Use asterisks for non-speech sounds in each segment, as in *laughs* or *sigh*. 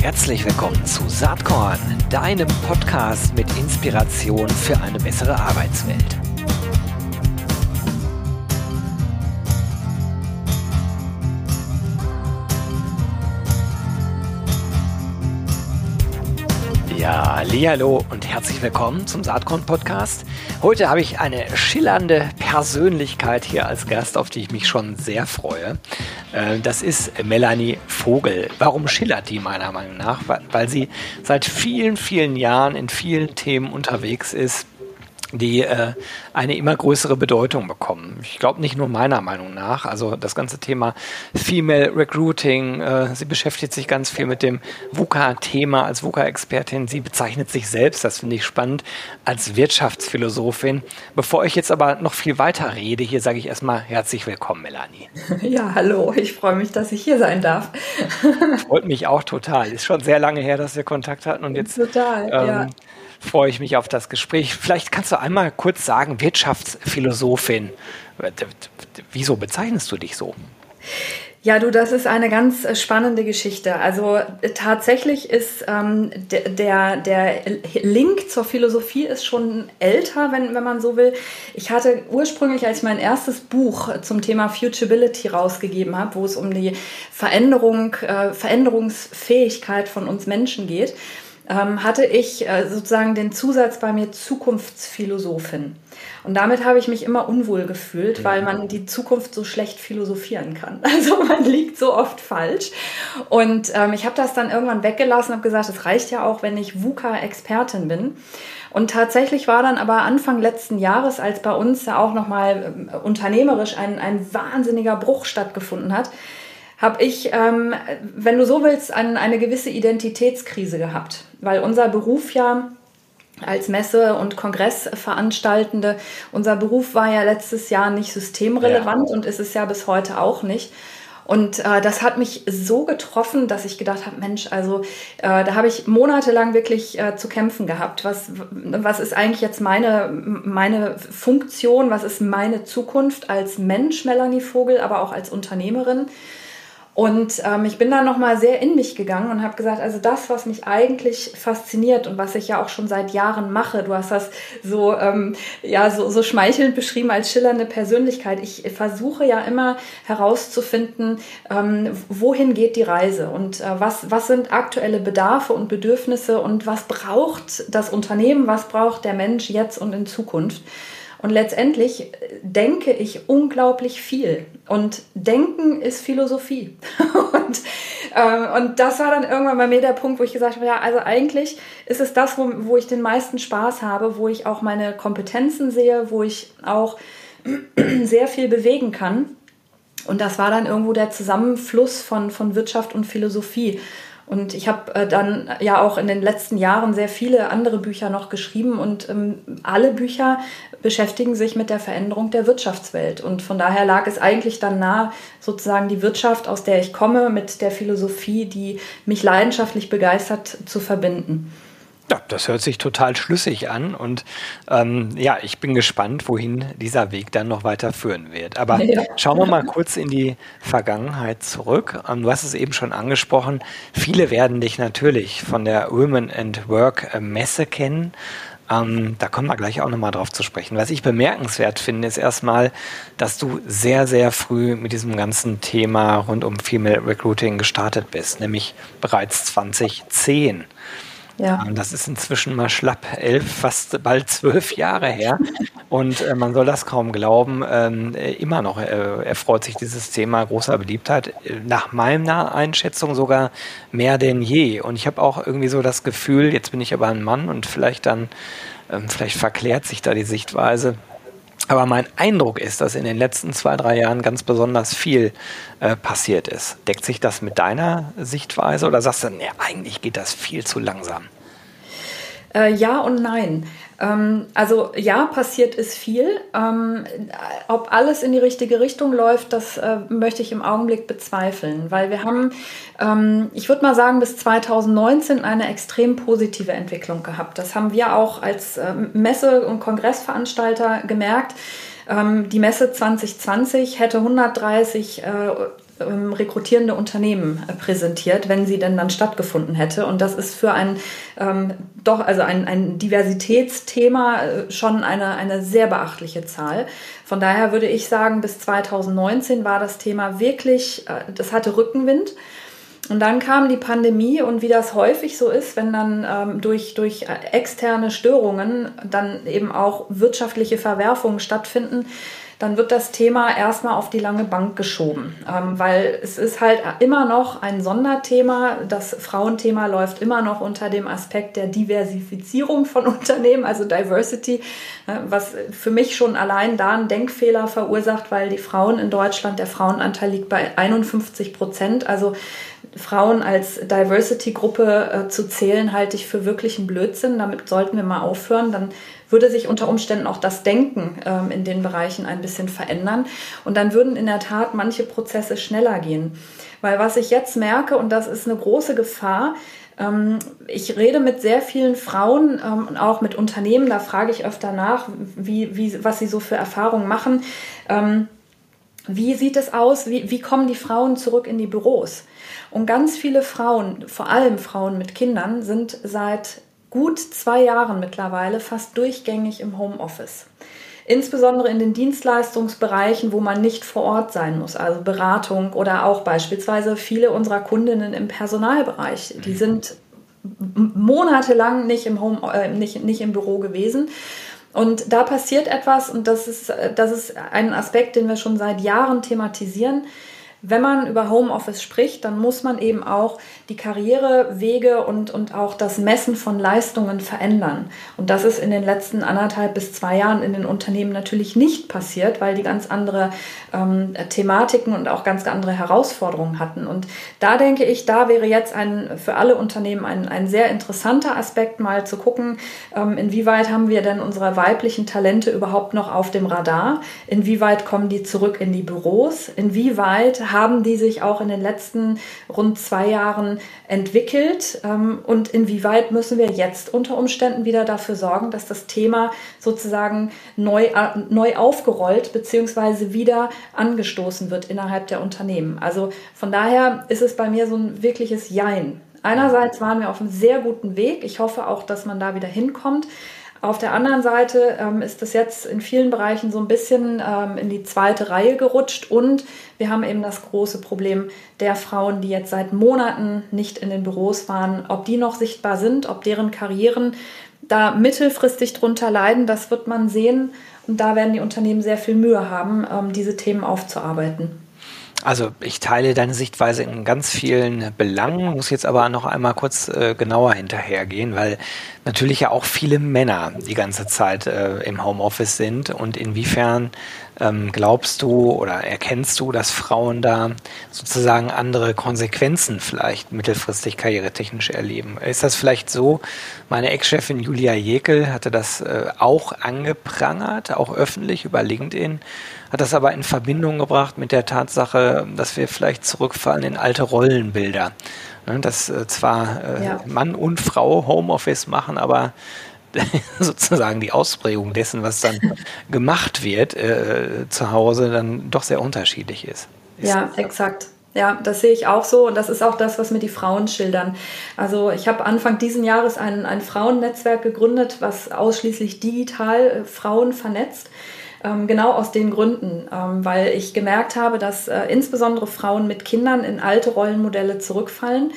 Herzlich willkommen zu Saatkorn, deinem Podcast mit Inspiration für eine bessere Arbeitswelt. Hallo und herzlich willkommen zum Saatkorn Podcast. Heute habe ich eine schillernde Persönlichkeit hier als Gast, auf die ich mich schon sehr freue. Äh, das ist Melanie Vogel. Warum schillert die meiner Meinung nach? Weil sie seit vielen, vielen Jahren in vielen Themen unterwegs ist die äh, eine immer größere Bedeutung bekommen. Ich glaube nicht nur meiner Meinung nach. Also das ganze Thema Female Recruiting, äh, sie beschäftigt sich ganz viel mit dem VUCA-Thema als VUCA-Expertin. Sie bezeichnet sich selbst, das finde ich spannend, als Wirtschaftsphilosophin. Bevor ich jetzt aber noch viel weiter rede, hier sage ich erstmal herzlich willkommen, Melanie. *laughs* Ja, hallo, ich freue mich, dass ich hier sein darf. *laughs* Freut mich auch total. Ist schon sehr lange her, dass wir Kontakt hatten und jetzt total, ähm, ja freue ich mich auf das Gespräch. Vielleicht kannst du einmal kurz sagen, Wirtschaftsphilosophin. Wieso bezeichnest du dich so? Ja, du, das ist eine ganz spannende Geschichte. Also tatsächlich ist ähm, der, der Link zur Philosophie ist schon älter, wenn, wenn man so will. Ich hatte ursprünglich, als ich mein erstes Buch zum Thema Futurability rausgegeben habe, wo es um die Veränderung, äh, Veränderungsfähigkeit von uns Menschen geht, ähm, hatte ich äh, sozusagen den Zusatz bei mir Zukunftsphilosophin. Und damit habe ich mich immer unwohl gefühlt, weil man die Zukunft so schlecht philosophieren kann. *laughs* Also man liegt so oft falsch. Und ähm, ich habe das dann irgendwann weggelassen, habe gesagt, es reicht ja auch, wenn ich VUCA-Expertin bin. Und tatsächlich war dann aber Anfang letzten Jahres, als bei uns ja auch nochmal äh, unternehmerisch ein, ein wahnsinniger Bruch stattgefunden hat, habe ich, ähm, wenn du so willst, an eine gewisse Identitätskrise gehabt, weil unser Beruf ja als Messe- und Kongressveranstaltende, unser Beruf war ja letztes Jahr nicht systemrelevant ja. und ist es ja bis heute auch nicht. Und äh, das hat mich so getroffen, dass ich gedacht habe, Mensch, also äh, da habe ich monatelang wirklich äh, zu kämpfen gehabt. Was, was ist eigentlich jetzt meine, meine Funktion, was ist meine Zukunft als Mensch, Melanie Vogel, aber auch als Unternehmerin? Und ähm, ich bin dann nochmal sehr in mich gegangen und habe gesagt, also das, was mich eigentlich fasziniert und was ich ja auch schon seit Jahren mache, du hast das so, ähm, ja, so, so schmeichelnd beschrieben als schillernde Persönlichkeit. Ich versuche ja immer herauszufinden, ähm, wohin geht die Reise und äh, was, was sind aktuelle Bedarfe und Bedürfnisse und was braucht das Unternehmen, was braucht der Mensch jetzt und in Zukunft. Und letztendlich denke ich unglaublich viel. Und Denken ist Philosophie. *laughs* und, äh, und das war dann irgendwann bei mir der Punkt, wo ich gesagt habe, ja, also eigentlich ist es das, wo, wo ich den meisten Spaß habe, wo ich auch meine Kompetenzen sehe, wo ich auch *clears throat* sehr viel bewegen kann. Und das war dann irgendwo der Zusammenfluss von, von Wirtschaft und Philosophie. Und ich habe äh, dann ja auch in den letzten Jahren sehr viele andere Bücher noch geschrieben und ähm, alle Bücher beschäftigen sich mit der Veränderung der Wirtschaftswelt. Und von daher lag es eigentlich dann nah, sozusagen die Wirtschaft, aus der ich komme, mit der Philosophie, die mich leidenschaftlich begeistert, zu verbinden. Ja, das hört sich total schlüssig an und ähm, ja, ich bin gespannt, wohin dieser Weg dann noch weiter führen wird. Aber ja. schauen wir mal kurz in die Vergangenheit zurück. Ähm, du hast es eben schon angesprochen. Viele werden dich natürlich von der Women and Work äh, Messe kennen. Ähm, da kommen wir gleich auch nochmal drauf zu sprechen. Was ich bemerkenswert finde, ist erstmal, dass du sehr, sehr früh mit diesem ganzen Thema rund um Female Recruiting gestartet bist, nämlich bereits 2010. Ja. Das ist inzwischen mal schlapp elf, fast bald zwölf Jahre her. Und äh, man soll das kaum glauben. Ähm, äh, immer noch äh, erfreut sich dieses Thema großer Beliebtheit. Nach meiner Einschätzung sogar mehr denn je. Und ich habe auch irgendwie so das Gefühl, jetzt bin ich aber ein Mann und vielleicht dann, ähm, vielleicht verklärt sich da die Sichtweise aber mein Eindruck ist, dass in den letzten zwei, drei Jahren ganz besonders viel äh, passiert ist. Deckt sich das mit deiner Sichtweise oder sagst du, nee, eigentlich geht das viel zu langsam? Äh, ja und nein. Ähm, also ja, passiert ist viel. Ähm, ob alles in die richtige Richtung läuft, das äh, möchte ich im Augenblick bezweifeln, weil wir haben, ähm, ich würde mal sagen, bis 2019 eine extrem positive Entwicklung gehabt. Das haben wir auch als äh, Messe- und Kongressveranstalter gemerkt. Ähm, die Messe 2020 hätte 130 ähm, rekrutierende Unternehmen äh, präsentiert, wenn sie denn dann stattgefunden hätte. Und das ist für ein ähm, doch, also ein, ein Diversitätsthema äh, schon eine, eine sehr beachtliche Zahl. Von daher würde ich sagen, bis 2019 war das Thema wirklich, äh, das hatte Rückenwind. Und dann kam die Pandemie und wie das häufig so ist, wenn dann ähm, durch, durch externe Störungen dann eben auch wirtschaftliche Verwerfungen stattfinden, dann wird das Thema erstmal auf die lange Bank geschoben, ähm, weil es ist halt immer noch ein Sonderthema. Das Frauenthema läuft immer noch unter dem Aspekt der Diversifizierung von *laughs* Unternehmen, also Diversity, äh, was für mich schon allein da einen Denkfehler verursacht, weil die Frauen in Deutschland, der Frauenanteil liegt bei 51 Prozent. Also Frauen als Diversity-Gruppe äh, zu zählen, halte ich für wirklich einen Blödsinn. Damit sollten wir mal aufhören. Dann würde sich unter Umständen auch das Denken ähm, in den Bereichen ein bisschen verändern. Und dann würden in der Tat manche Prozesse schneller gehen. Weil was ich jetzt merke, und das ist eine große Gefahr, ähm, ich rede mit sehr vielen Frauen ähm, und auch mit Unternehmen, da frage ich öfter nach, wie, wie, was sie so für Erfahrungen machen. Ähm, wie sieht es aus? Wie, wie kommen die Frauen zurück in die Büros? Und ganz viele Frauen, vor allem Frauen mit Kindern, sind seit gut zwei Jahren mittlerweile fast durchgängig im Homeoffice. Insbesondere in den Dienstleistungsbereichen, wo man nicht vor Ort sein muss, also Beratung oder auch beispielsweise viele unserer Kundinnen im Personalbereich. Die sind monatelang nicht im, Home, äh, nicht, nicht im Büro gewesen. Und da passiert etwas und das ist, das ist ein Aspekt, den wir schon seit Jahren thematisieren wenn man über Homeoffice spricht, dann muss man eben auch die Karrierewege und, und auch das Messen von Leistungen verändern. Und das ist in den letzten anderthalb bis zwei Jahren in den Unternehmen natürlich nicht passiert, weil die ganz andere ähm, Thematiken und auch ganz andere Herausforderungen hatten. Und da denke ich, da wäre jetzt ein, für alle Unternehmen ein, ein sehr interessanter Aspekt, mal zu gucken, ähm, inwieweit haben wir denn unsere weiblichen Talente überhaupt noch auf dem Radar? Inwieweit kommen die zurück in die Büros? Inwieweit haben die sich auch in den letzten rund zwei Jahren entwickelt ähm, und inwieweit müssen wir jetzt unter Umständen wieder dafür sorgen, dass das Thema sozusagen neu, äh, neu aufgerollt bzw. wieder angestoßen wird innerhalb der Unternehmen. Also von daher ist es bei mir so ein wirkliches Jein. Einerseits waren wir auf einem sehr guten Weg. Ich hoffe auch, dass man da wieder hinkommt. Auf der anderen Seite ähm, ist das jetzt in vielen Bereichen so ein bisschen ähm, in die zweite Reihe gerutscht. Und wir haben eben das große Problem der Frauen, die jetzt seit Monaten nicht in den Büros waren, ob die noch sichtbar sind, ob deren Karrieren da mittelfristig drunter leiden, das wird man sehen. Und da werden die Unternehmen sehr viel Mühe haben, ähm, diese Themen aufzuarbeiten. Also ich teile deine Sichtweise in ganz vielen Belangen, muss jetzt aber noch einmal kurz äh, genauer hinterhergehen, weil natürlich ja auch viele Männer die ganze Zeit äh, im Homeoffice sind und inwiefern ähm, glaubst du oder erkennst du, dass Frauen da sozusagen andere Konsequenzen vielleicht mittelfristig karrieretechnisch erleben? Ist das vielleicht so? Meine Ex-Chefin Julia Jekel hatte das äh, auch angeprangert, auch öffentlich über LinkedIn hat das aber in Verbindung gebracht mit der Tatsache, dass wir vielleicht zurückfallen in alte Rollenbilder. Ne, dass äh, zwar äh, ja. Mann und Frau Homeoffice machen, aber *laughs* sozusagen die Ausprägung dessen, was dann gemacht wird äh, zu Hause, dann doch sehr unterschiedlich ist. ist ja, exakt. Ja, das sehe ich auch so und das ist auch das, was mir die Frauen schildern. Also ich habe Anfang diesen Jahres ein, ein Frauennetzwerk gegründet, was ausschließlich digital äh, Frauen vernetzt. Ähm, genau aus den Gründen, ähm, weil ich gemerkt habe, dass äh, insbesondere Frauen mit Kindern in alte Rollenmodelle zurückfallen.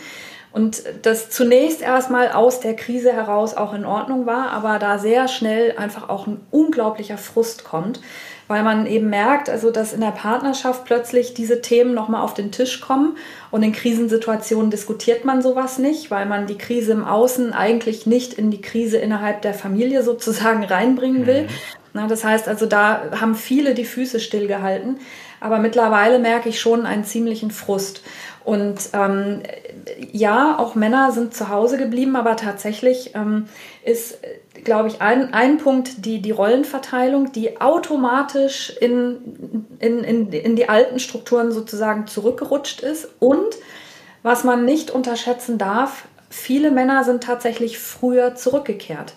Und das zunächst erstmal aus der Krise heraus auch in Ordnung war, aber da sehr schnell einfach auch ein unglaublicher Frust kommt, weil man eben merkt, also dass in der Partnerschaft plötzlich diese Themen nochmal auf den Tisch kommen und in Krisensituationen diskutiert man sowas nicht, weil man die Krise im Außen eigentlich nicht in die Krise innerhalb der Familie sozusagen reinbringen will, mhm. Na, das heißt also, da haben viele die Füße stillgehalten. Aber mittlerweile merke ich schon einen ziemlichen Frust. Und ähm, ja, auch Männer sind zu Hause geblieben, aber tatsächlich ähm, ist, glaube ich, ein, ein Punkt die, die Rollenverteilung, die automatisch in, in, in, in die alten Strukturen sozusagen zurückgerutscht ist. Und was man nicht unterschätzen darf, viele Männer sind tatsächlich früher zurückgekehrt.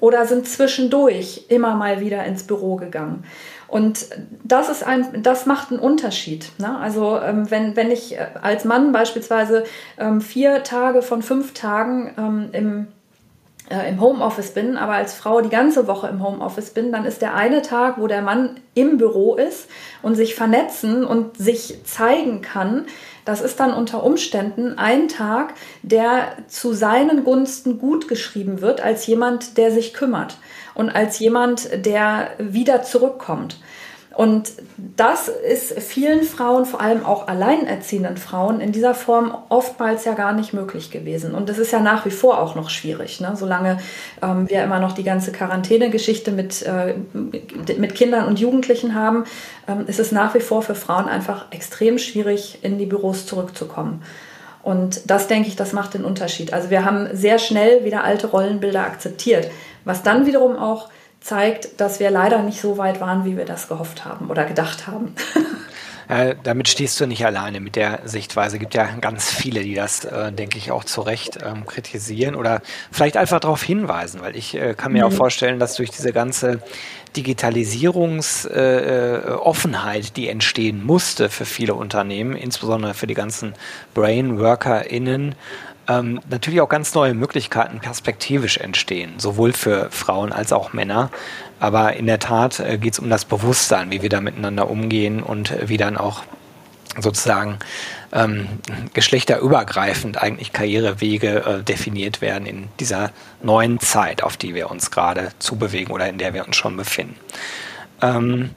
oder sind zwischendurch immer mal wieder ins Büro gegangen. Und das ist ein, das macht einen Unterschied. Ne? Also ähm, wenn, wenn ich äh, als Mann beispielsweise ähm, vier Tage von fünf Tagen ähm, im im Homeoffice bin, aber als Frau die ganze Woche im Homeoffice bin, dann ist der eine Tag, wo der Mann im Büro ist und sich vernetzen und sich zeigen kann, das ist dann unter Umständen ein Tag, der zu seinen Gunsten gut geschrieben wird, als jemand, der sich kümmert und als jemand, der wieder zurückkommt. Und das ist vielen Frauen, vor allem auch alleinerziehenden Frauen, in dieser Form oftmals ja gar nicht möglich gewesen. Und das ist ja nach wie vor auch noch schwierig. Ne? Solange ähm, wir immer noch die ganze Quarantäne-Geschichte mit, äh, mit Kindern und Jugendlichen haben, ähm, ist es nach wie vor für Frauen einfach extrem schwierig, in die Büros zurückzukommen. Und das denke ich, das macht den Unterschied. Also wir haben sehr schnell wieder alte Rollenbilder akzeptiert, was dann wiederum auch zeigt, dass wir leider nicht so weit waren, wie wir das gehofft haben oder gedacht haben. *laughs* Äh, damit stehst du nicht alleine mit der Sichtweise. Es gibt ja ganz viele, die das, äh, denke ich, auch zu Recht ähm, kritisieren oder vielleicht einfach darauf hinweisen, weil ich äh, kann mir mhm. auch vorstellen, dass durch diese ganze Digitalisierungsoffenheit, äh, die entstehen musste für viele Unternehmen, insbesondere für die ganzen Brainworker*innen, ähm, natürlich auch ganz neue Möglichkeiten perspektivisch entstehen, sowohl für Frauen als auch Männer. Aber in der Tat äh, geht es um das Bewusstsein, wie wir da miteinander umgehen und äh, wie dann auch sozusagen ähm, geschlechterübergreifend eigentlich Karrierewege äh, definiert werden in dieser neuen Zeit, auf die wir uns gerade zubewegen oder in der wir uns schon befinden. Ähm,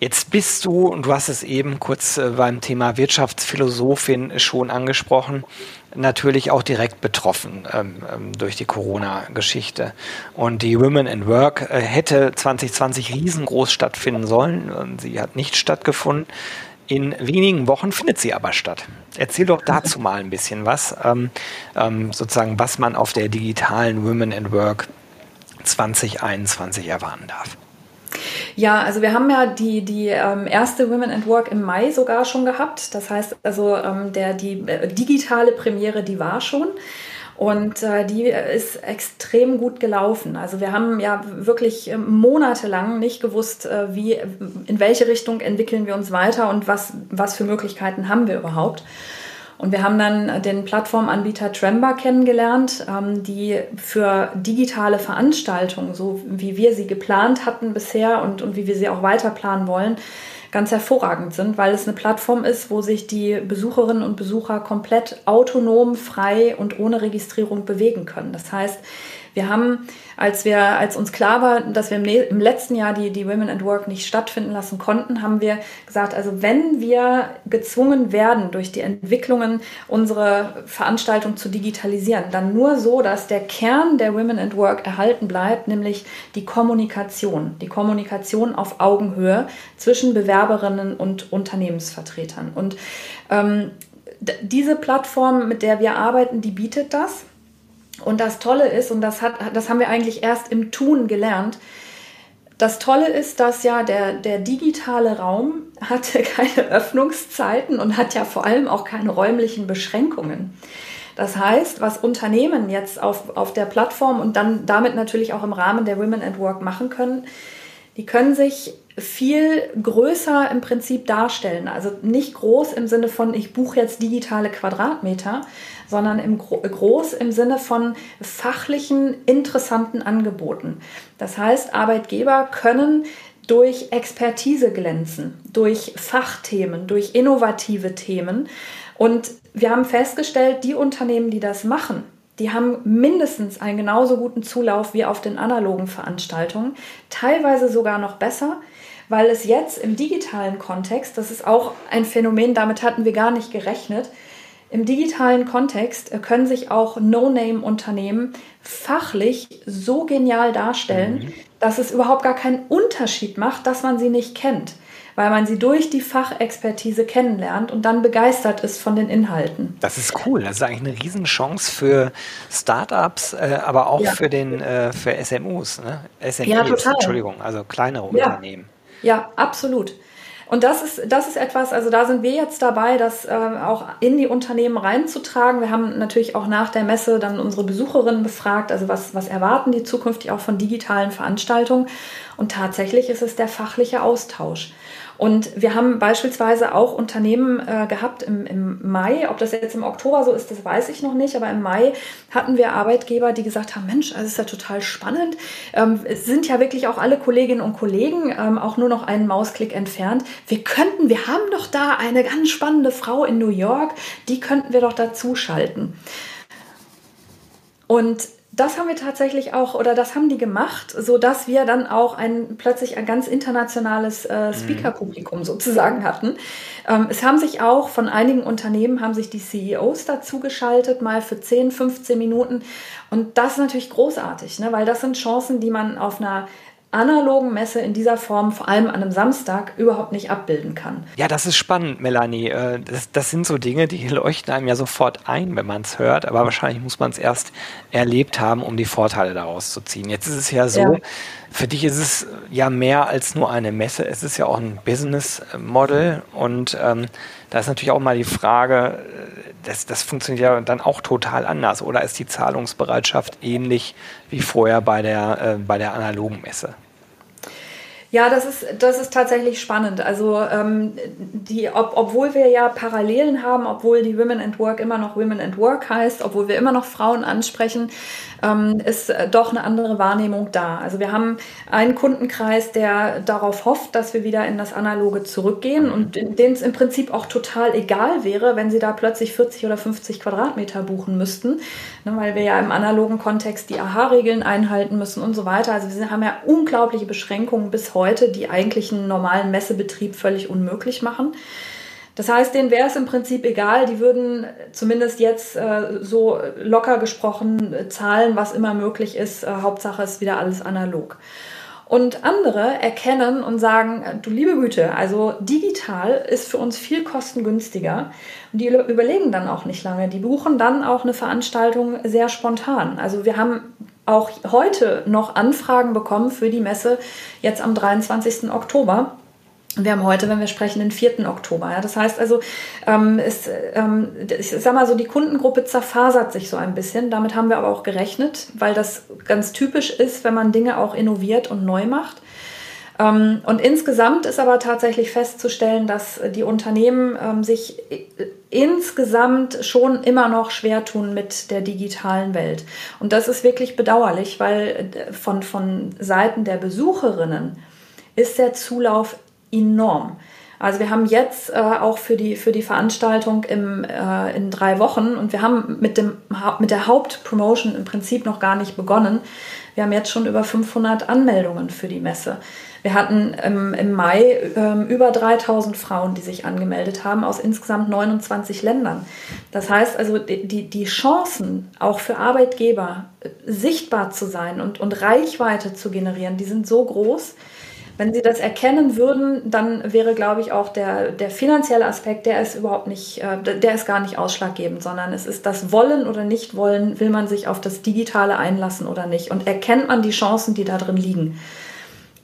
Jetzt bist du, und du hast es eben kurz äh, beim Thema Wirtschaftsphilosophin schon angesprochen, natürlich auch direkt betroffen ähm, ähm, durch die Corona-Geschichte. Und die Women in Work äh, hätte 2020 riesengroß stattfinden sollen. Sie hat nicht stattgefunden. In wenigen Wochen findet sie aber statt. Erzähl doch dazu *laughs* mal ein bisschen was, ähm, ähm, sozusagen, was man auf der digitalen Women in Work 2021 erwarten darf. Ja, also wir haben ja die, die ähm, erste Women at Work im Mai sogar schon gehabt. Das heißt also, ähm, der, die äh, digitale Premiere, die war schon. Und äh, die ist extrem gut gelaufen. Also wir haben ja wirklich äh, monatelang nicht gewusst, äh, wie, in welche Richtung entwickeln wir uns weiter und was, was für Möglichkeiten haben wir überhaupt. Und wir haben dann den Plattformanbieter Tremba kennengelernt, ähm, die für digitale Veranstaltungen, so wie wir sie geplant hatten bisher und, und wie wir sie auch weiter planen wollen, ganz hervorragend sind, weil es eine Plattform ist, wo sich die Besucherinnen und Besucher komplett autonom, frei und ohne Registrierung bewegen können. Das heißt, wir haben, als wir, als uns klar war, dass wir im, im, letzten Jahr die, die Women at Work nicht stattfinden lassen konnten, haben wir gesagt, also wenn wir gezwungen werden, durch die Entwicklungen unsere Veranstaltung zu digitalisieren, dann nur so, dass der Kern der Women at Work erhalten bleibt, nämlich die Kommunikation, die Kommunikation auf Augenhöhe zwischen Bewerberinnen und Unternehmensvertretern. Und ähm, diese Plattform, mit der wir arbeiten, die bietet das. Und das Tolle ist, und das, hat, das haben wir eigentlich erst im Tun gelernt, das Tolle ist, dass ja der, der digitale Raum *laughs* hatte keine Öffnungszeiten und hat ja vor allem auch keine räumlichen Beschränkungen. Das heißt, was Unternehmen jetzt auf, auf der Plattform und dann damit natürlich auch im Rahmen der Women at Work machen können, die können sich viel größer im Prinzip darstellen. Also nicht groß im Sinne von, ich buche jetzt digitale Quadratmeter, sondern im Gro groß im Sinne von fachlichen, interessanten Angeboten. Das heißt, Arbeitgeber können durch Expertise glänzen, durch Fachthemen, durch innovative Themen. Und wir haben festgestellt, die Unternehmen, die das machen, die haben mindestens einen genauso guten Zulauf wie auf den analogen Veranstaltungen, teilweise sogar noch besser, weil es jetzt im digitalen Kontext, das ist auch ein Phänomen, damit hatten wir gar nicht gerechnet, im digitalen Kontext äh, können sich auch No-Name-Unternehmen fachlich so genial darstellen, mhm. dass es überhaupt gar keinen Unterschied macht, dass man sie nicht kennt, weil man sie durch die Fachexpertise kennenlernt und dann begeistert ist von den Inhalten. Das ist cool. Das ist eigentlich eine Riesenchance für Startups, äh, aber auch ja. für, den, äh, für SMUs. Ne? SMEs, ja, total. Entschuldigung, also kleinere ja. Unternehmen. Ja, absolut. Und das ist, das ist etwas, also da sind wir jetzt dabei, das äh, auch in die Unternehmen reinzutragen. Wir haben natürlich auch nach der Messe dann unsere Besucherinnen befragt, also was, was erwarten die zukünftig auch von digitalen Veranstaltungen. Und tatsächlich ist es der fachliche Austausch. Und wir haben beispielsweise auch Unternehmen äh, gehabt im, im Mai, ob das jetzt im Oktober so ist, das weiß ich noch nicht, aber im Mai hatten wir Arbeitgeber, die gesagt haben, Mensch, das ist ja total spannend. Ähm, es sind ja wirklich auch alle Kolleginnen und Kollegen ähm, auch nur noch einen Mausklick entfernt. Wir könnten, wir haben doch da eine ganz spannende Frau in New York, die könnten wir doch dazu schalten. Und das haben wir tatsächlich auch, oder das haben die gemacht, so dass wir dann auch ein plötzlich ein ganz internationales äh, mhm. Speaker-Publikum sozusagen hatten. Ähm, es haben sich auch von einigen Unternehmen haben sich die CEOs dazu geschaltet, mal für 10, 15 Minuten. Und das ist natürlich großartig, ne? weil das sind Chancen, die man auf einer analogen Messe in dieser Form, vor allem an einem Samstag, überhaupt nicht abbilden kann. Ja, das ist spannend, Melanie. Äh, das, das sind so Dinge, die *laughs* leuchten einem ja sofort ein, wenn man es hört, aber wahrscheinlich muss man es erst erlebt haben, um die Vorteile daraus zu ziehen. Jetzt ist es ja so, ja. Für dich ist es ja mehr als nur eine Messe, es ist ja auch ein Business Model und ähm, da ist natürlich auch mal die Frage, äh, das, das funktioniert ja dann auch total anders. Oder ist die Zahlungsbereitschaft ähnlich wie vorher bei der, äh, bei der analogen Messe? Ja, das ist, das ist tatsächlich spannend. Also ähm, die, ob, obwohl wir ja Parallelen haben, obwohl die Women and Work immer noch Women and Work heißt, obwohl wir immer noch Frauen ansprechen, ähm, ist äh, doch eine andere Wahrnehmung da. Also wir haben einen Kundenkreis, der darauf hofft, dass wir wieder in das Analoge zurückgehen und denen es im Prinzip auch total egal wäre, wenn sie da plötzlich 40 oder 50 Quadratmeter buchen müssten, ne, weil wir ja im analogen Kontext die AHA-Regeln einhalten müssen und so weiter. Also wir haben ja unglaubliche Beschränkungen bis heute, die eigentlich einen normalen Messebetrieb völlig unmöglich machen. Das heißt, denen wäre es im Prinzip egal, die würden zumindest jetzt äh, so locker gesprochen äh, zahlen, was immer möglich ist. Äh, Hauptsache ist wieder alles analog. Und andere erkennen und sagen, äh, du liebe Güte, also digital ist für uns viel kostengünstiger. Und die überlegen dann auch nicht lange. Die buchen dann auch eine Veranstaltung sehr spontan. Also wir haben auch heute noch Anfragen bekommen für die Messe jetzt am 23. Oktober wir haben heute, wenn wir sprechen, den 4. Oktober. Ja. Das heißt also, ähm, ist, ähm, ich sag mal so, die Kundengruppe zerfasert sich so ein bisschen. Damit haben wir aber auch gerechnet, weil das ganz typisch ist, wenn man Dinge auch innoviert und neu macht. Ähm, und insgesamt ist aber tatsächlich festzustellen, dass die Unternehmen ähm, sich insgesamt schon immer noch schwer tun mit der digitalen Welt. Und das ist wirklich bedauerlich, weil äh, von, von Seiten der Besucherinnen ist der Zulauf enorm. Also wir haben jetzt äh, auch für die, für die Veranstaltung im, äh, in drei Wochen und wir haben mit, dem, mit der Hauptpromotion im Prinzip noch gar nicht begonnen. Wir haben jetzt schon über 500 Anmeldungen für die Messe. Wir hatten ähm, im Mai ähm, über 3000 Frauen, die sich angemeldet haben, aus insgesamt 29 Ländern. Das heißt also, die, die Chancen auch für Arbeitgeber äh, sichtbar zu sein und, und Reichweite zu generieren, die sind so groß, wenn sie das erkennen würden, dann wäre, glaube ich, auch der, der finanzielle Aspekt, der ist überhaupt nicht, äh, der ist gar nicht ausschlaggebend, sondern es ist das Wollen oder Nicht-Wollen, will man sich auf das Digitale einlassen oder nicht und erkennt man die Chancen, die da drin liegen.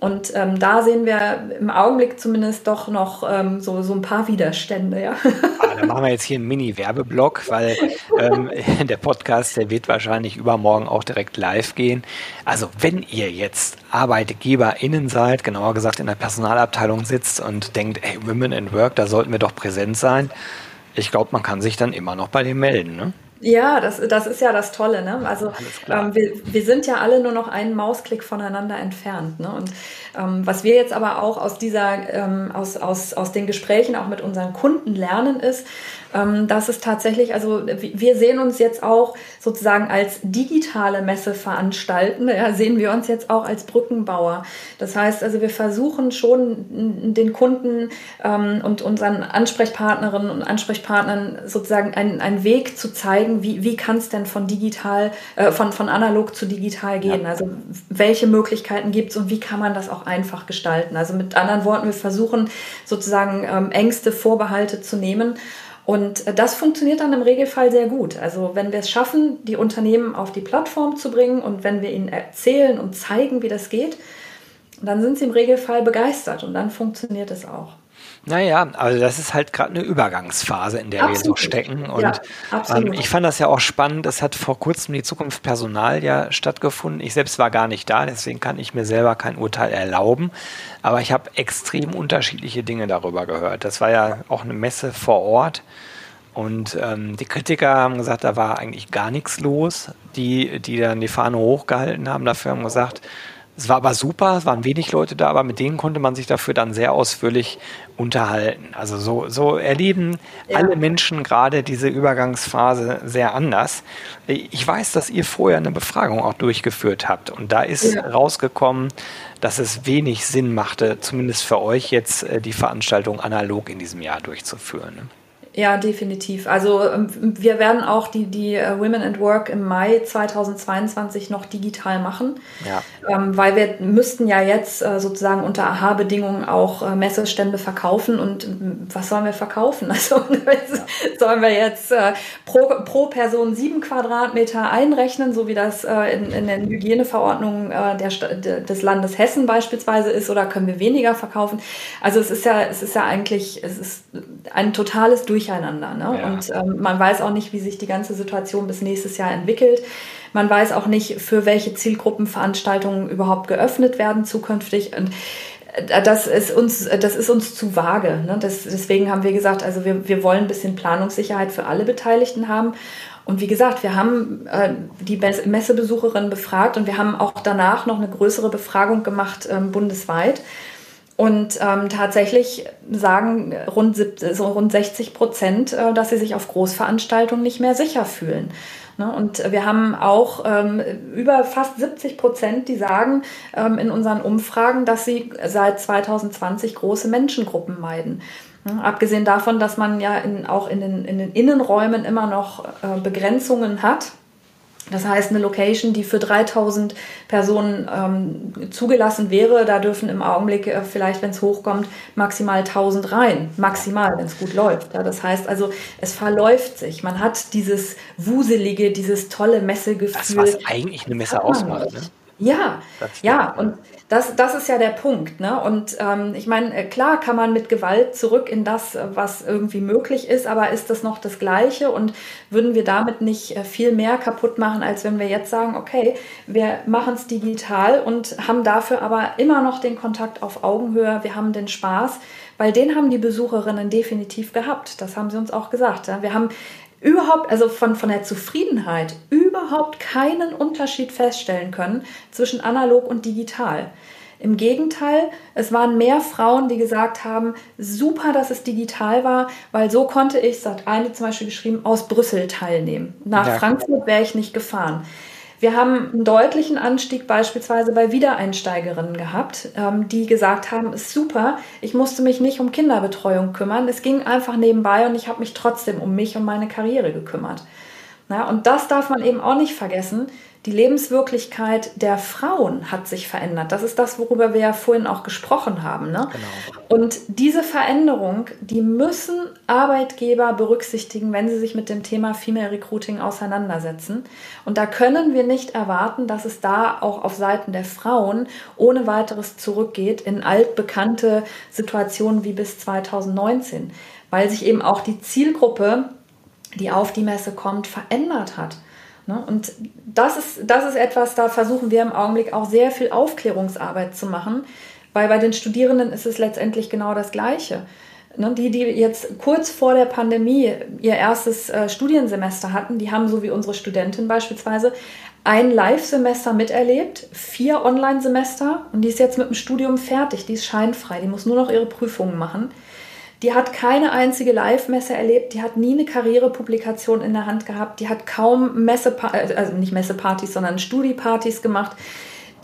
Und ähm, da sehen wir im Augenblick zumindest doch noch ähm, so, so ein paar Widerstände. Ja. *laughs* Ah, dann machen wir jetzt hier einen Mini-Werbeblock, weil ähm, *laughs* der Podcast, der wird wahrscheinlich übermorgen auch direkt live gehen. Also wenn ihr jetzt ArbeitgeberInnen seid, genauer gesagt in der Personalabteilung sitzt und denkt, hey, Women in Work, da sollten wir doch präsent sein. Ich glaube, man kann sich dann immer noch bei dem melden. Ne? Ja, das, das ist ja das Tolle. Ne? Also ähm, wir, wir sind ja alle nur noch einen Mausklick voneinander entfernt. Ne? Und ähm, was wir jetzt aber auch aus dieser, ähm, aus, aus, aus den Gesprächen auch mit unseren Kunden lernen, ist, ähm, dass es tatsächlich, also wir sehen uns jetzt auch sozusagen als digitale Messe veranstalten, ja, sehen wir uns jetzt auch als Brückenbauer. Das heißt also, wir versuchen schon den Kunden ähm, und unseren Ansprechpartnerinnen und Ansprechpartnern sozusagen einen, einen Weg zu zeigen, wie, wie kann es denn von digital, äh, von, von analog zu digital gehen? Ja. Also welche Möglichkeiten gibt es und wie kann man das auch einfach gestalten? Also mit anderen Worten, wir versuchen sozusagen ähm, Ängste, Vorbehalte zu nehmen und äh, das funktioniert dann im Regelfall sehr gut. Also wenn wir es schaffen, die Unternehmen auf die Plattform zu bringen und wenn wir ihnen erzählen und zeigen, wie das geht, dann sind sie im Regelfall begeistert und dann funktioniert es auch. Naja, also das ist halt gerade eine Übergangsphase, in der absolut. wir so stecken. Und ja, ähm, ich fand das ja auch spannend. Es hat vor kurzem die Zukunft Personal ja stattgefunden. Ich selbst war gar nicht da, deswegen kann ich mir selber kein Urteil erlauben. Aber ich habe extrem unterschiedliche Dinge darüber gehört. Das war ja auch eine Messe vor Ort. Und ähm, die Kritiker haben gesagt, da war eigentlich gar nichts los. Die, die dann die Fahne hochgehalten haben, dafür haben gesagt, es war aber super, es waren wenig Leute da, aber mit denen konnte man sich dafür dann sehr ausführlich unterhalten. Also so, so erleben ja. alle Menschen gerade diese Übergangsphase sehr anders. Ich weiß, dass ihr vorher eine Befragung auch durchgeführt habt und da ist ja. rausgekommen, dass es wenig Sinn machte, zumindest für euch jetzt äh, die Veranstaltung analog in diesem Jahr durchzuführen. Ja, definitiv. Also ähm, wir werden auch die, die äh, Women at Work im Mai 2022 noch digital machen, ja. ähm, weil wir müssten ja jetzt äh, sozusagen unter AHA-Bedingungen auch äh, Messestände verkaufen und ähm, was sollen wir verkaufen? *laughs* Also ja. sollen wir jetzt äh, pro, pro Person sieben Quadratmeter einrechnen, so wie das äh, in, in den Hygieneverordnungen äh, der, des Landes Hessen beispielsweise ist, oder können wir weniger verkaufen? Also es ist ja, es ist ja eigentlich, es ist ein totales Durch Durcheinander. Ne? Ja. Und ähm, man weiß auch nicht, wie sich die ganze Situation bis nächstes Jahr entwickelt. Man weiß auch nicht, für welche Zielgruppenveranstaltungen überhaupt geöffnet werden zukünftig. Und äh, das ist uns, das ist uns zu vage. Ne? Das, deswegen haben wir gesagt, also wir, wir wollen ein bisschen Planungssicherheit für alle Beteiligten haben. Und wie gesagt, wir haben äh, die Messebesucherinnen befragt und wir haben auch danach noch eine größere Befragung gemacht ähm, bundesweit. Und ähm, tatsächlich sagen rund, so rund 60 Prozent, äh, dass sie sich auf Großveranstaltungen nicht mehr sicher fühlen. Ne? Und wir haben auch ähm, über fast 70 Prozent, die sagen ähm, in unseren Umfragen, dass sie seit 2020 große Menschengruppen meiden. Ne? Abgesehen davon, dass man ja in, auch in den, in den Innenräumen immer noch äh, Begrenzungen hat das heißt, eine Location, die für 3000 Personen ähm, zugelassen wäre, da dürfen im Augenblick äh, vielleicht, wenn es hochkommt, maximal 1000 rein. Maximal, wenn es gut läuft. Ja, das heißt also, es verläuft sich. Man hat dieses wuselige, dieses tolle Messegefühl. Das, was eigentlich eine Messe ausmacht. Ne? Ja, ja, und das, das ist ja der Punkt. Ne? Und ähm, ich meine, äh, klar kann man mit Gewalt zurück in das, äh, was irgendwie möglich ist, aber ist das noch das Gleiche und würden wir damit nicht äh, viel mehr kaputt machen, als wenn wir jetzt sagen, okay, wir machen es digital und haben dafür aber immer noch den Kontakt auf Augenhöhe, wir haben den Spaß, weil den haben die Besucherinnen definitiv gehabt. Das haben sie uns auch gesagt. Wir haben überhaupt, also von, von der Zufriedenheit, überhaupt keinen Unterschied feststellen können zwischen analog und digital. Im Gegenteil, es waren mehr Frauen, die gesagt haben, super, dass es digital war, weil so konnte ich, hat eine zum Beispiel geschrieben, aus Brüssel teilnehmen. Nach ja. Frankfurt wäre ich nicht gefahren. Wir haben einen deutlichen Anstieg beispielsweise bei Wiedereinsteigerinnen gehabt, ähm, die gesagt haben, ist super, ich musste mich nicht um Kinderbetreuung kümmern, es ging einfach nebenbei und ich habe mich trotzdem um mich und meine Karriere gekümmert. Na, und das darf man eben auch nicht vergessen die Lebenswirklichkeit der Frauen hat sich verändert. Das ist das, worüber wir ja vorhin auch gesprochen haben. Ne? Genau. Und diese Veränderung, die müssen Arbeitgeber berücksichtigen, wenn sie sich mit dem Thema Female Recruiting auseinandersetzen. Und da können wir nicht erwarten, dass es da auch auf Seiten der Frauen ohne weiteres zurückgeht in altbekannte Situationen wie bis 2019, weil sich eben auch die Zielgruppe, die auf die Messe kommt, verändert hat. Ne? Und das ist, das ist etwas, da versuchen wir im Augenblick auch sehr viel Aufklärungsarbeit zu machen, weil bei den Studierenden ist es letztendlich genau das Gleiche. Ne? Die, die jetzt kurz vor der Pandemie ihr erstes äh, Studiensemester hatten, die haben so wie unsere Studentin beispielsweise ein Live-Semester miterlebt, vier Online-Semester und die ist jetzt mit dem Studium fertig, die ist scheinfrei, die muss nur noch ihre Prüfungen machen. Die hat keine einzige Live-Messe erlebt, die hat nie eine Karrierepublikation in der Hand gehabt, die hat kaum Messe, also nicht Messepartys, sondern Studiepartys gemacht.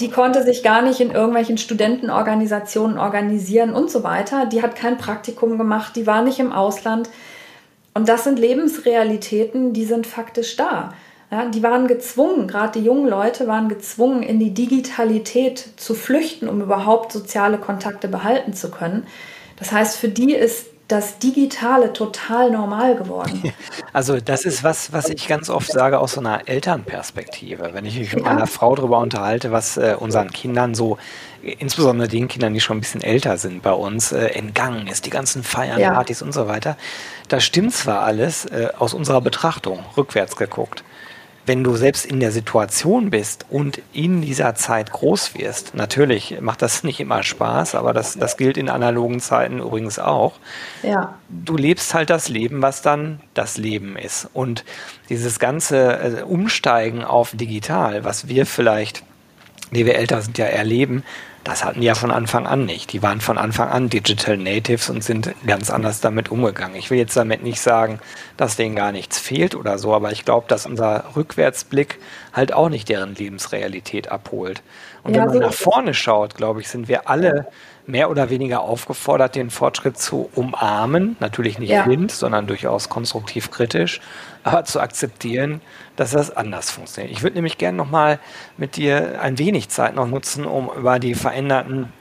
Die konnte sich gar nicht in irgendwelchen Studentenorganisationen organisieren und so weiter. Die hat kein Praktikum gemacht, die war nicht im Ausland. Und das sind Lebensrealitäten, die sind faktisch da. Ja, die waren gezwungen, gerade die jungen Leute waren gezwungen, in die Digitalität zu flüchten, um überhaupt soziale Kontakte behalten zu können. Das heißt, für die ist das Digitale total normal geworden. Also das ist was, was ich ganz oft sage aus so einer Elternperspektive. Wenn ich mich mit ja. meiner Frau darüber unterhalte, was äh, unseren Kindern so, insbesondere den Kindern, die schon ein bisschen älter sind bei uns, äh, entgangen ist, die ganzen Feiern, ja. Partys und so weiter, da stimmt zwar alles äh, aus unserer Betrachtung, rückwärts geguckt wenn du selbst in der Situation bist und in dieser Zeit groß wirst, natürlich macht das *laughs* nicht immer Spaß, aber das, das gilt in analogen Zeiten übrigens auch. Ja. Du lebst halt das Leben, was dann das Leben ist. Und dieses ganze äh, Umsteigen auf digital, was wir vielleicht, die wir älter sind, ja erleben, das hatten die ja von Anfang an nicht. Die waren von Anfang an Digital Natives und sind ganz anders damit umgegangen. Ich will jetzt damit nicht sagen, dass denen gar nichts fehlt oder so, aber ich glaube, dass unser Rückwärtsblick halt auch nicht deren Lebensrealität abholt. Und ja, wenn man so nach vorne schaut, glaube ich, sind wir alle mehr oder weniger aufgefordert, den Fortschritt zu umarmen. Natürlich nicht ja. blind, sondern durchaus konstruktiv kritisch, aber zu akzeptieren, dass das anders funktioniert. Ich würde nämlich gerne noch mal mit dir ein wenig Zeit noch nutzen, um über die veränderten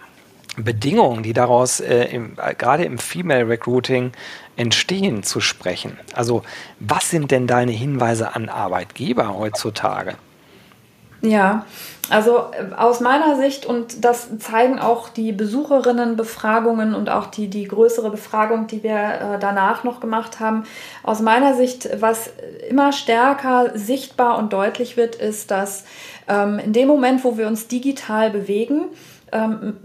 Bedingungen, die daraus äh, im, äh, gerade im Female Recruiting entstehen, zu sprechen. Also was sind denn deine Hinweise an Arbeitgeber heutzutage? Ja, also äh, aus meiner Sicht, und das zeigen auch die Besucherinnenbefragungen und auch die, die größere Befragung, die wir äh, danach noch gemacht haben, aus meiner Sicht, was immer stärker sichtbar und deutlich wird, ist, dass ähm, in dem Moment, wo wir uns digital bewegen, ähm,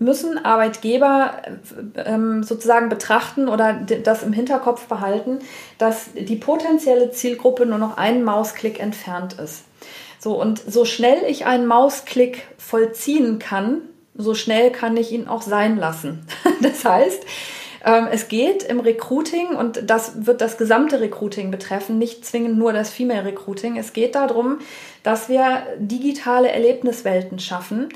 müssen Arbeitgeber ähm, sozusagen betrachten oder das im Hinterkopf behalten, dass die potenzielle Zielgruppe nur noch einen Mausklick entfernt ist. So, und so schnell ich einen Mausklick vollziehen kann, so schnell kann ich ihn auch sein lassen. *laughs* Das heißt, ähm, es geht im Recruiting und das wird das gesamte Recruiting betreffen, nicht zwingend nur das Female Recruiting. Es geht darum, dass wir digitale Erlebniswelten schaffen,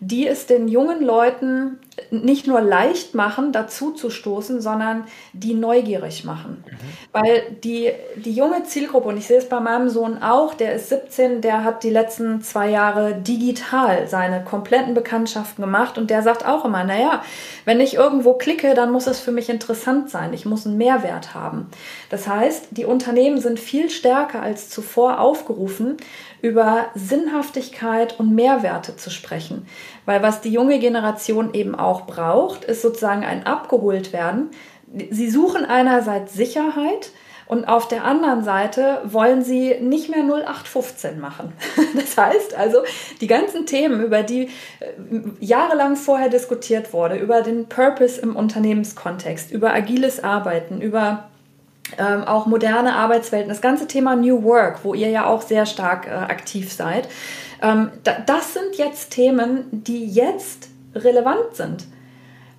die es den jungen Leuten nicht nur leicht machen, dazu zu stoßen, sondern die neugierig machen. Mhm. Weil die, die junge Zielgruppe, und ich sehe es bei meinem Sohn auch, der ist 17, der hat die letzten zwei Jahre digital seine kompletten Bekanntschaften gemacht und der sagt auch immer, naja, wenn ich irgendwo klicke, dann muss es für mich interessant sein, ich muss einen Mehrwert haben. Das heißt, die Unternehmen sind viel stärker als zuvor aufgerufen, über Sinnhaftigkeit und Mehrwerte zu sprechen. Weil was die junge Generation eben auch braucht, ist sozusagen ein abgeholt werden. Sie suchen einerseits Sicherheit, und auf der anderen Seite wollen sie nicht mehr 0815 machen. *laughs* Das heißt also, die ganzen Themen, über die äh, jahrelang vorher diskutiert wurde, über den Purpose im Unternehmenskontext, über agiles Arbeiten, über ähm, auch moderne Arbeitswelten, das ganze Thema New Work, wo ihr ja auch sehr stark äh, aktiv seid, ähm, da, das sind jetzt Themen, die jetzt relevant sind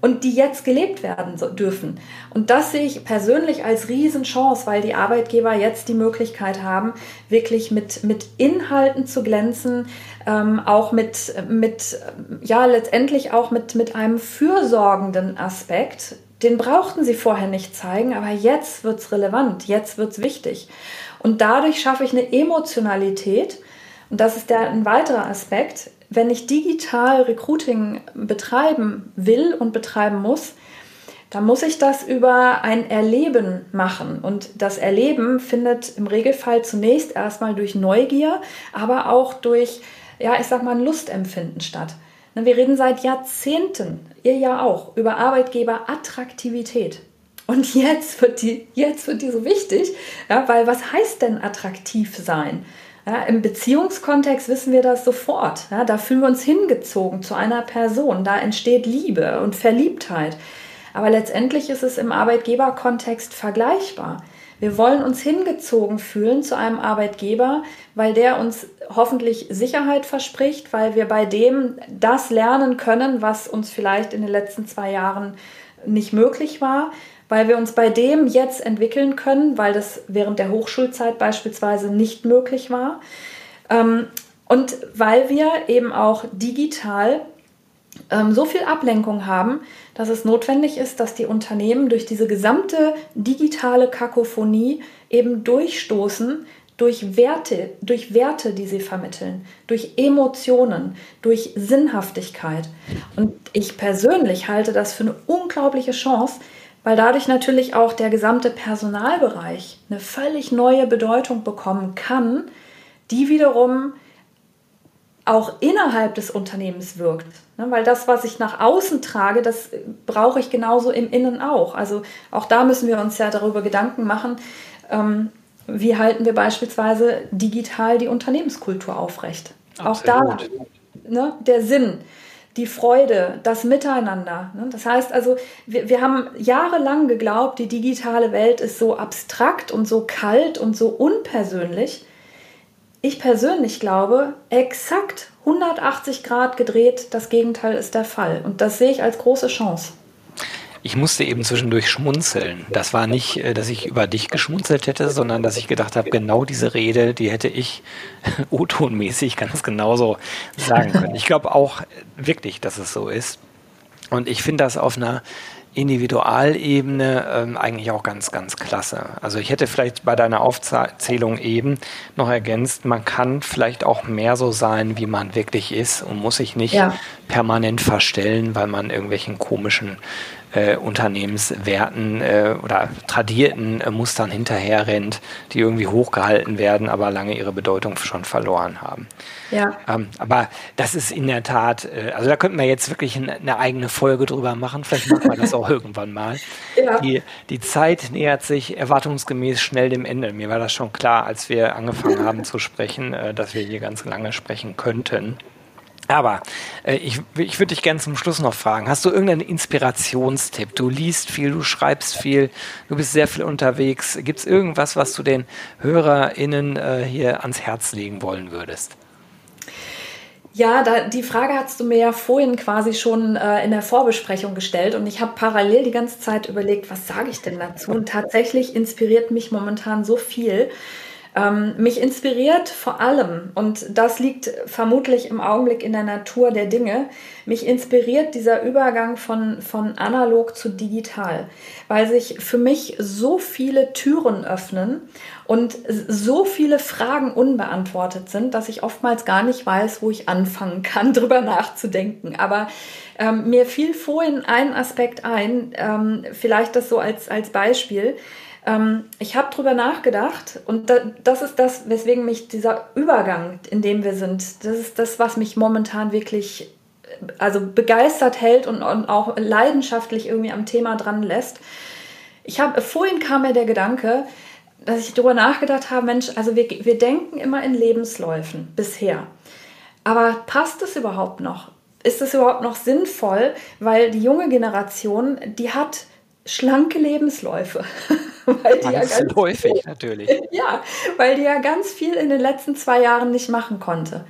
und die jetzt gelebt werden dürfen. Und das sehe ich persönlich als Riesenchance, weil die Arbeitgeber jetzt die Möglichkeit haben, wirklich mit, mit Inhalten zu glänzen, ähm, auch mit, mit, ja, letztendlich auch mit, mit einem fürsorgenden Aspekt, den brauchten sie vorher nicht zeigen, aber jetzt wird es relevant, jetzt wird es wichtig. Und dadurch schaffe ich eine Emotionalität. Und das ist der, ein weiterer Aspekt. Wenn ich digital Recruiting betreiben will und betreiben muss, dann muss ich das über ein Erleben machen. Und das Erleben findet im Regelfall zunächst erstmal durch Neugier, aber auch durch, ja, ich sag mal, ein Lustempfinden statt. Wir reden seit Jahrzehnten, ihr ja auch, über Arbeitgeberattraktivität. Und jetzt wird die, jetzt wird die so wichtig, ja, weil was heißt denn attraktiv sein? Ja, Im Beziehungskontext wissen wir das sofort. Ja, da fühlen wir uns hingezogen zu einer Person, da entsteht Liebe und Verliebtheit. Aber letztendlich ist es im Arbeitgeberkontext vergleichbar. Wir wollen uns hingezogen fühlen zu einem Arbeitgeber, weil der uns hoffentlich Sicherheit verspricht, weil wir bei dem das lernen können, was uns vielleicht in den letzten zwei Jahren nicht möglich war, weil wir uns bei dem jetzt entwickeln können, weil das während der Hochschulzeit beispielsweise nicht möglich war. Ähm, und weil wir eben auch digital ähm, so viel Ablenkung haben, dass es notwendig ist, dass die Unternehmen durch diese gesamte digitale Kakophonie eben durchstoßen durch Werte, durch Werte, die sie vermitteln, durch Emotionen, durch Sinnhaftigkeit. Und ich persönlich halte das für eine unglaubliche Chance, weil dadurch natürlich auch der gesamte Personalbereich eine völlig neue Bedeutung bekommen kann, die wiederum auch innerhalb des Unternehmens wirkt. Ne, weil das, was ich nach außen trage, das brauche ich genauso im Innen auch. Also auch da müssen wir uns ja darüber Gedanken machen, ähm, wie halten wir beispielsweise digital die Unternehmenskultur aufrecht. Absolut. Auch da ne, der Sinn die Freude, das Miteinander. Ne? Das heißt also, wir, wir haben jahrelang geglaubt, die digitale Welt ist so abstrakt und so kalt und so unpersönlich. Ich persönlich glaube, exakt 180 Grad gedreht, das Gegenteil ist der Fall. Und das sehe ich als große Chance. Ich musste eben zwischendurch schmunzeln. Das war nicht, äh, dass ich über dich geschmunzelt hätte, sondern dass ich gedacht habe, genau diese Rede, die hätte ich *laughs* O-Ton-mäßig ganz genauso sagen können. Ich glaube auch wirklich, dass es so ist. Und ich finde das auf einer Individualebene ähm, eigentlich auch ganz, ganz klasse. Also ich hätte vielleicht bei deiner Aufzählung eben noch ergänzt, man kann vielleicht auch mehr so sein, wie man wirklich ist und muss sich nicht ja. permanent verstellen, weil man irgendwelchen komischen äh, Unternehmenswerten äh, oder tradierten äh, Mustern hinterherrennt, die irgendwie hochgehalten werden, aber lange ihre Bedeutung schon verloren haben. Ja. Ähm, aber das ist in der Tat, äh, also da könnten wir jetzt wirklich eine, eigene Folge drüber machen. Vielleicht machen wir das auch *laughs* irgendwann mal. Ja. Die, die Zeit nähert sich erwartungsgemäß schnell dem Ende. Mir war das schon klar, als wir angefangen haben zu sprechen, äh, dass wir hier ganz lange sprechen könnten. Aber äh, ich, ich würde dich gerne zum Schluss noch fragen. Hast du irgendeinen Inspirationstipp? Du liest viel, du schreibst viel, du bist sehr viel unterwegs. Gibt es irgendwas, was du den HörerInnen äh, hier ans Herz legen wollen würdest? Ja, da, die Frage hast du mir ja vorhin quasi schon äh, in der Vorbesprechung gestellt und ich habe parallel die ganze Zeit überlegt, was sage ich denn dazu? Und tatsächlich inspiriert mich momentan so viel. Ähm, mich inspiriert vor allem, und das liegt vermutlich im Augenblick in der Natur der Dinge, mich inspiriert dieser Übergang von, von analog zu digital, weil sich für mich so viele Türen öffnen und so viele Fragen unbeantwortet sind, dass ich oftmals gar nicht weiß, wo ich anfangen kann, *laughs* drüber nachzudenken. Aber ähm, mir fiel vorhin ein Aspekt ein, ähm, vielleicht das so als, als Beispiel. Ähm, ich habe drüber nachgedacht und da, das ist das, weswegen mich dieser Übergang, in dem wir sind, das ist das, was mich momentan wirklich also begeistert hält und, und auch leidenschaftlich irgendwie am Thema dran lässt. Ich habe vorhin kam mir der Gedanke, dass ich darüber nachgedacht habe, Mensch, also wir, wir denken immer in Lebensläufen bisher. Aber passt es überhaupt noch? Ist es überhaupt noch sinnvoll? Weil die junge Generation, die hat schlanke Lebensläufe. *laughs* weil die ganz ja ganz häufig natürlich. *laughs* Ja, weil die ja ganz viel in den letzten zwei Jahren nicht machen konnte.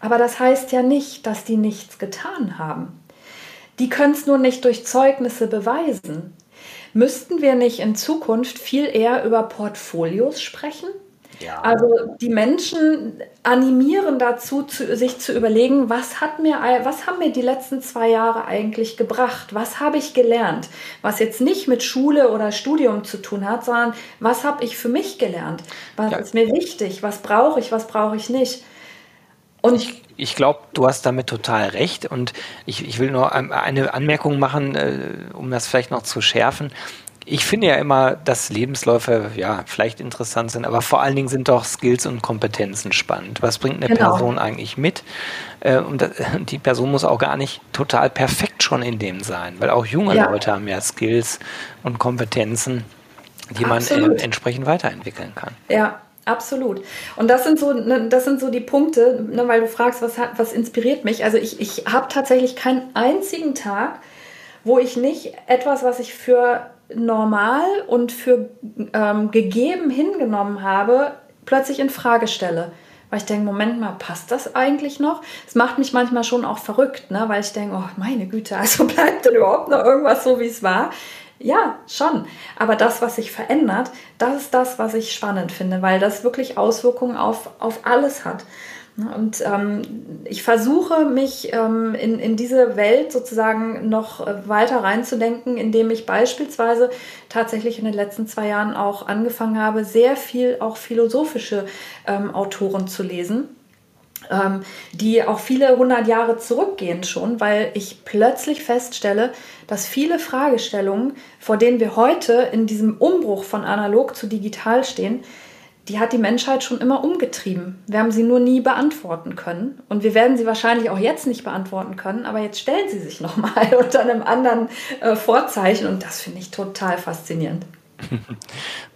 Aber das heißt ja nicht, dass die nichts getan haben. Die können es nur nicht durch Zeugnisse beweisen. Müssten wir nicht in Zukunft viel eher über Portfolios sprechen? Ja. Also die Menschen animieren dazu, zu, sich zu überlegen, was, hat mir, was haben mir die letzten zwei Jahre eigentlich gebracht? Was habe ich gelernt? Was jetzt nicht mit Schule oder Studium zu tun hat, sondern was habe ich für mich gelernt? Was ja. ist mir wichtig? Was brauche ich? Was brauche ich nicht? Und ich, ich glaube, du hast damit total recht. Und ich, ich will nur eine Anmerkung machen, äh, um das vielleicht noch zu schärfen ich finde ja immer, dass Lebensläufe ja vielleicht interessant sind, aber vor allen Dingen sind doch Skills und Kompetenzen spannend. Was bringt eine genau. Person eigentlich mit? Äh, und *laughs* die Person muss auch gar nicht total perfekt schon in dem sein, weil auch junge ja. Leute haben ja Skills und Kompetenzen, die Absolut. man entsprechend weiterentwickeln kann. Ja, Absolut. Und das sind so, ne, das sind so die Punkte, ne, weil du fragst, was, hat, was inspiriert mich. Also ich, ich habe tatsächlich keinen einzigen Tag, wo ich nicht etwas, was ich für normal und für ähm, gegeben hingenommen habe, plötzlich in Frage stelle. Weil ich denke, Moment mal, passt das eigentlich noch? Es macht mich manchmal schon auch verrückt, ne? weil ich denke, oh meine Güte, also *laughs* bleibt denn überhaupt noch irgendwas so, wie es war? Ja, schon. Aber das, was sich verändert, das ist das, was ich spannend finde, weil das wirklich Auswirkungen auf, auf alles hat. Und ähm, ich versuche mich ähm, in, in diese Welt sozusagen noch äh, weiter reinzudenken, indem ich beispielsweise tatsächlich in den letzten zwei Jahren auch angefangen habe, sehr viel auch philosophische ähm, Autoren zu lesen ähm, die auch viele hundert Jahre zurückgehen schon, weil ich plötzlich feststelle, dass viele Fragestellungen, vor denen wir heute in diesem Umbruch von analog zu digital stehen, die hat die Menschheit schon immer umgetrieben. Wir haben sie nur nie beantworten können. Und wir werden sie wahrscheinlich auch jetzt nicht beantworten können, aber jetzt stellen sie sich *laughs* nochmal unter einem anderen äh, Vorzeichen und das finde ich total faszinierend. *laughs*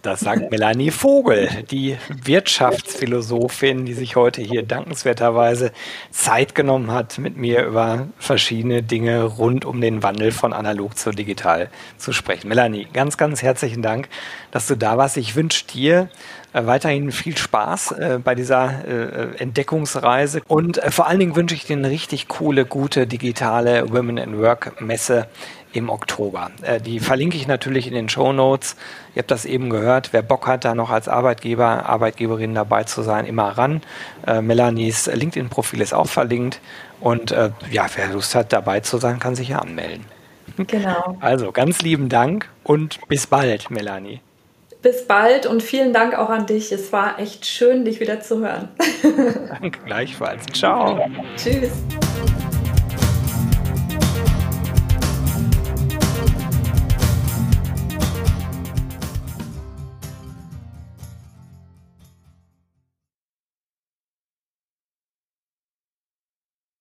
Das sagt Melanie Vogel, die Wirtschaftsphilosophin, die sich heute hier dankenswerterweise Zeit genommen hat, mit mir über verschiedene Dinge rund um den Wandel von analog zu digital zu sprechen. Melanie, ganz, ganz herzlichen Dank, dass du da warst. Ich wünsche dir weiterhin viel Spaß äh, bei dieser äh, Entdeckungsreise und äh, vor allen Dingen wünsche ich dir eine richtig coole, gute digitale Women in Work Messe im Oktober. Äh, die verlinke ich natürlich in den Show Notes. Ihr habt das eben gehört. Wer Bock hat, da noch als Arbeitgeber, Arbeitgeberin dabei zu sein, immer ran. Äh, Melanies LinkedIn-Profil ist auch verlinkt. Und äh, ja, wer Lust hat, dabei zu sein, kann sich ja anmelden. Genau. Also ganz lieben Dank und bis bald, Melanie. Bis bald und vielen Dank auch an dich. Es war echt schön, dich wieder zu hören. Danke gleichfalls. Ciao. Tschüss.